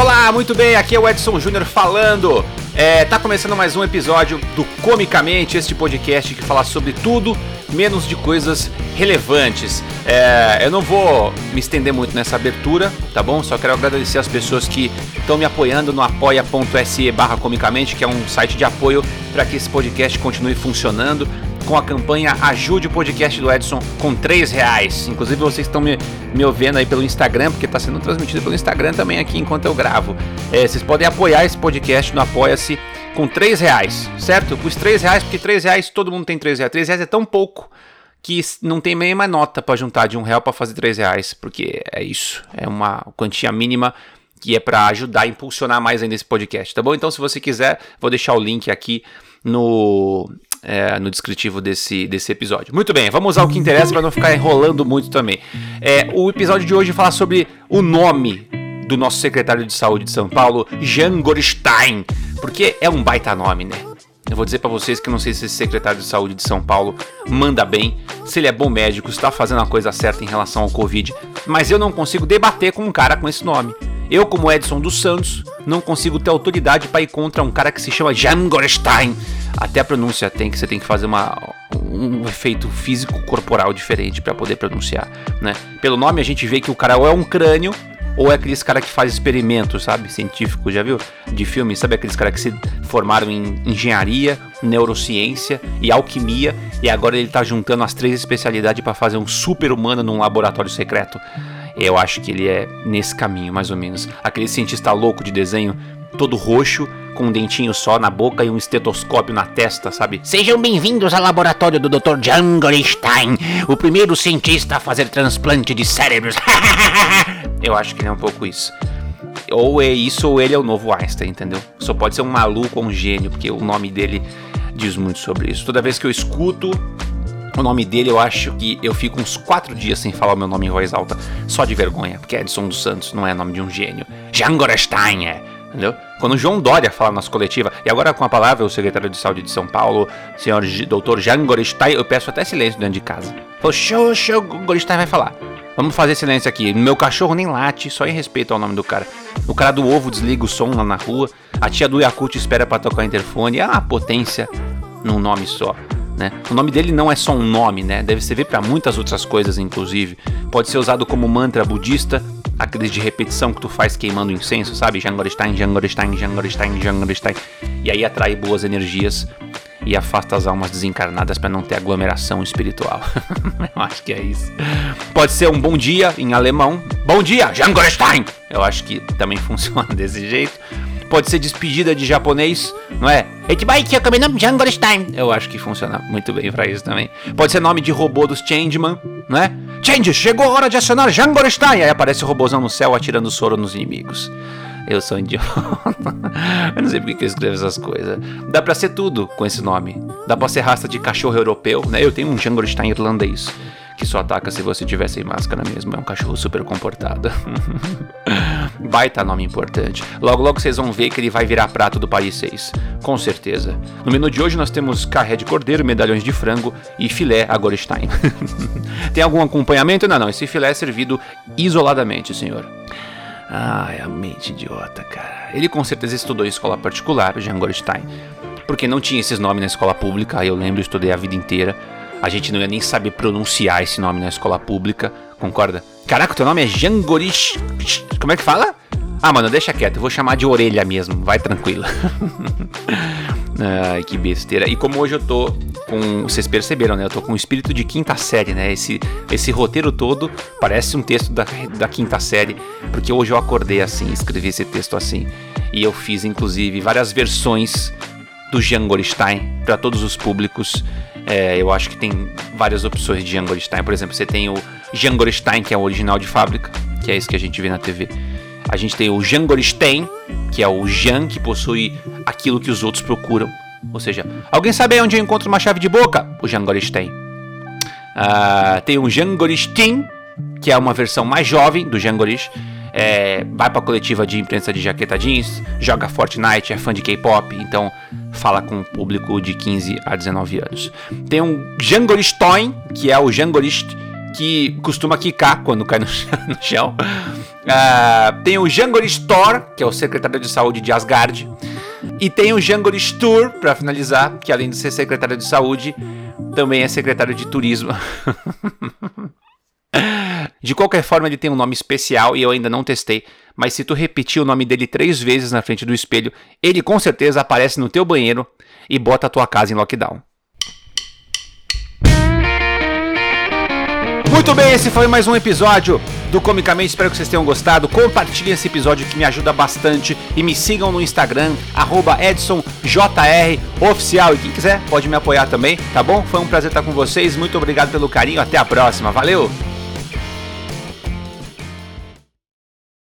Olá, muito bem, aqui é o Edson Júnior falando. É, tá começando mais um episódio do Comicamente, este podcast que fala sobre tudo menos de coisas relevantes. É, eu não vou me estender muito nessa abertura, tá bom? Só quero agradecer as pessoas que estão me apoiando no apoia.se barra comicamente, que é um site de apoio para que esse podcast continue funcionando com a campanha Ajude o Podcast do Edson com 3 reais. Inclusive vocês estão me, me ouvindo aí pelo Instagram, porque está sendo transmitido pelo Instagram também aqui enquanto eu gravo. É, vocês podem apoiar esse podcast no Apoia-se com 3 reais, certo? Pus 3 reais porque 3 reais todo mundo tem 3 reais. 3 reais é tão pouco que não tem nenhuma nota para juntar de um real para fazer 3 reais, porque é isso, é uma quantia mínima que é para ajudar a impulsionar mais ainda esse podcast, tá bom? Então, se você quiser, vou deixar o link aqui no, é, no descritivo desse, desse episódio. Muito bem, vamos ao que interessa para não ficar enrolando muito também. É, o episódio de hoje fala sobre o nome do nosso secretário de saúde de São Paulo, Jean Gorstein, porque é um baita nome, né? Eu vou dizer para vocês que não sei se esse secretário de saúde de São Paulo manda bem, se ele é bom médico, está fazendo a coisa certa em relação ao Covid, mas eu não consigo debater com um cara com esse nome. Eu, como Edson dos Santos, não consigo ter autoridade para ir contra um cara que se chama Jan Gorstein. Até a pronúncia tem que você tem que fazer uma, um efeito físico corporal diferente para poder pronunciar, né? Pelo nome a gente vê que o cara ou é um crânio ou é aqueles cara que faz experimentos, sabe, científico, já viu? De filme, sabe aqueles caras que se formaram em engenharia, neurociência e alquimia e agora ele tá juntando as três especialidades para fazer um super humano num laboratório secreto. Eu acho que ele é nesse caminho, mais ou menos. Aquele cientista louco de desenho, todo roxo, com um dentinho só na boca e um estetoscópio na testa, sabe? Sejam bem-vindos ao laboratório do Dr. Jan Gorenstein, o primeiro cientista a fazer transplante de cérebros. Eu acho que ele é um pouco isso. Ou é isso ou ele é o novo Einstein, entendeu? Só pode ser um maluco ou um gênio, porque o nome dele diz muito sobre isso. Toda vez que eu escuto o nome dele, eu acho que eu fico uns quatro dias sem falar o meu nome em voz alta, só de vergonha, porque Edson dos Santos não é nome de um gênio. Jean Gorestein é, entendeu? Quando o João Dória fala nas coletivas, e agora com a palavra o secretário de saúde de São Paulo, senhor doutor Jean Gorestein, eu peço até silêncio dentro de casa. Falou, show, Gorestein vai falar. Vamos fazer silêncio aqui. Meu cachorro nem late, só em respeito ao nome do cara. O cara do ovo desliga o som lá na rua. A tia do Yakut espera para tocar o interfone. Ah, potência num nome só né? O nome dele não é só um nome, né? Deve servir para muitas outras coisas, inclusive. Pode ser usado como mantra budista, aqueles de repetição que tu faz queimando incenso, sabe? Jangorestein, Jangorestein, Jangorestein, Jangorestein. E aí atrai boas energias e afasta as almas desencarnadas para não ter aglomeração espiritual. Eu acho que é isso. Pode ser um bom dia em alemão. Bom dia, Jangorestein! Eu acho que também funciona desse jeito pode ser despedida de japonês, não é? Eu acho que funciona muito bem para isso também. Pode ser nome de robô dos Changeman, não é? Change, chegou a hora de acionar Jangorestein! Aí aparece o robôzão no céu atirando soro nos inimigos. Eu sou idiota. eu não sei porque que eu escrevo essas coisas. Dá pra ser tudo com esse nome. Dá pra ser raça de cachorro europeu, né? Eu tenho um Jangorestein irlandês que só ataca se você tiver sem máscara mesmo. É um cachorro super comportado. Baita nome importante. Logo, logo vocês vão ver que ele vai virar prato do Paris 6. Com certeza. No menu de hoje nós temos carré de cordeiro, medalhões de frango e filé a Gorstein. Tem algum acompanhamento? Não, não. Esse filé é servido isoladamente, senhor. É a mente idiota, cara. Ele com certeza estudou em escola particular, Jean Gorstein. Porque não tinha esses nomes na escola pública, eu lembro, estudei a vida inteira. A gente não ia nem saber pronunciar esse nome na escola pública, concorda? Caraca, teu nome é Jangorish. Como é que fala? Ah, mano, deixa quieto, eu vou chamar de orelha mesmo, vai tranquilo. Ai, que besteira. E como hoje eu tô com. Vocês perceberam, né? Eu tô com o espírito de quinta série, né? Esse, esse roteiro todo parece um texto da, da quinta série, porque hoje eu acordei assim, escrevi esse texto assim. E eu fiz, inclusive, várias versões do Jean Goldstein para todos os públicos. É, eu acho que tem várias opções de Jean Goldstein. Por exemplo, você tem o Jean Goldstein, que é o original de fábrica, que é esse que a gente vê na TV. A gente tem o Jean Goldstein, que é o Jean que possui aquilo que os outros procuram. Ou seja, alguém sabe onde eu encontro uma chave de boca? O Jean Goldstein. Uh, tem o Jean Goldstein, que é uma versão mais jovem do Jean Gorish é, vai pra coletiva de imprensa de jaqueta jeans, joga Fortnite, é fã de K-pop, então fala com o público de 15 a 19 anos. Tem um Jangoristoin, que é o Jangorist, que costuma quicar quando cai no, chão. Uh, tem o Jangoris Thor, que é o secretário de saúde de Asgard. E tem o Jangoris Tour, para finalizar, que além de ser secretário de saúde, também é secretário de turismo. De qualquer forma, ele tem um nome especial e eu ainda não testei, mas se tu repetir o nome dele três vezes na frente do espelho, ele com certeza aparece no teu banheiro e bota a tua casa em lockdown. Muito bem, esse foi mais um episódio do Comicamente. Espero que vocês tenham gostado. Compartilhem esse episódio que me ajuda bastante. E me sigam no Instagram, EdsonJROficial. E quem quiser pode me apoiar também, tá bom? Foi um prazer estar com vocês. Muito obrigado pelo carinho. Até a próxima. Valeu!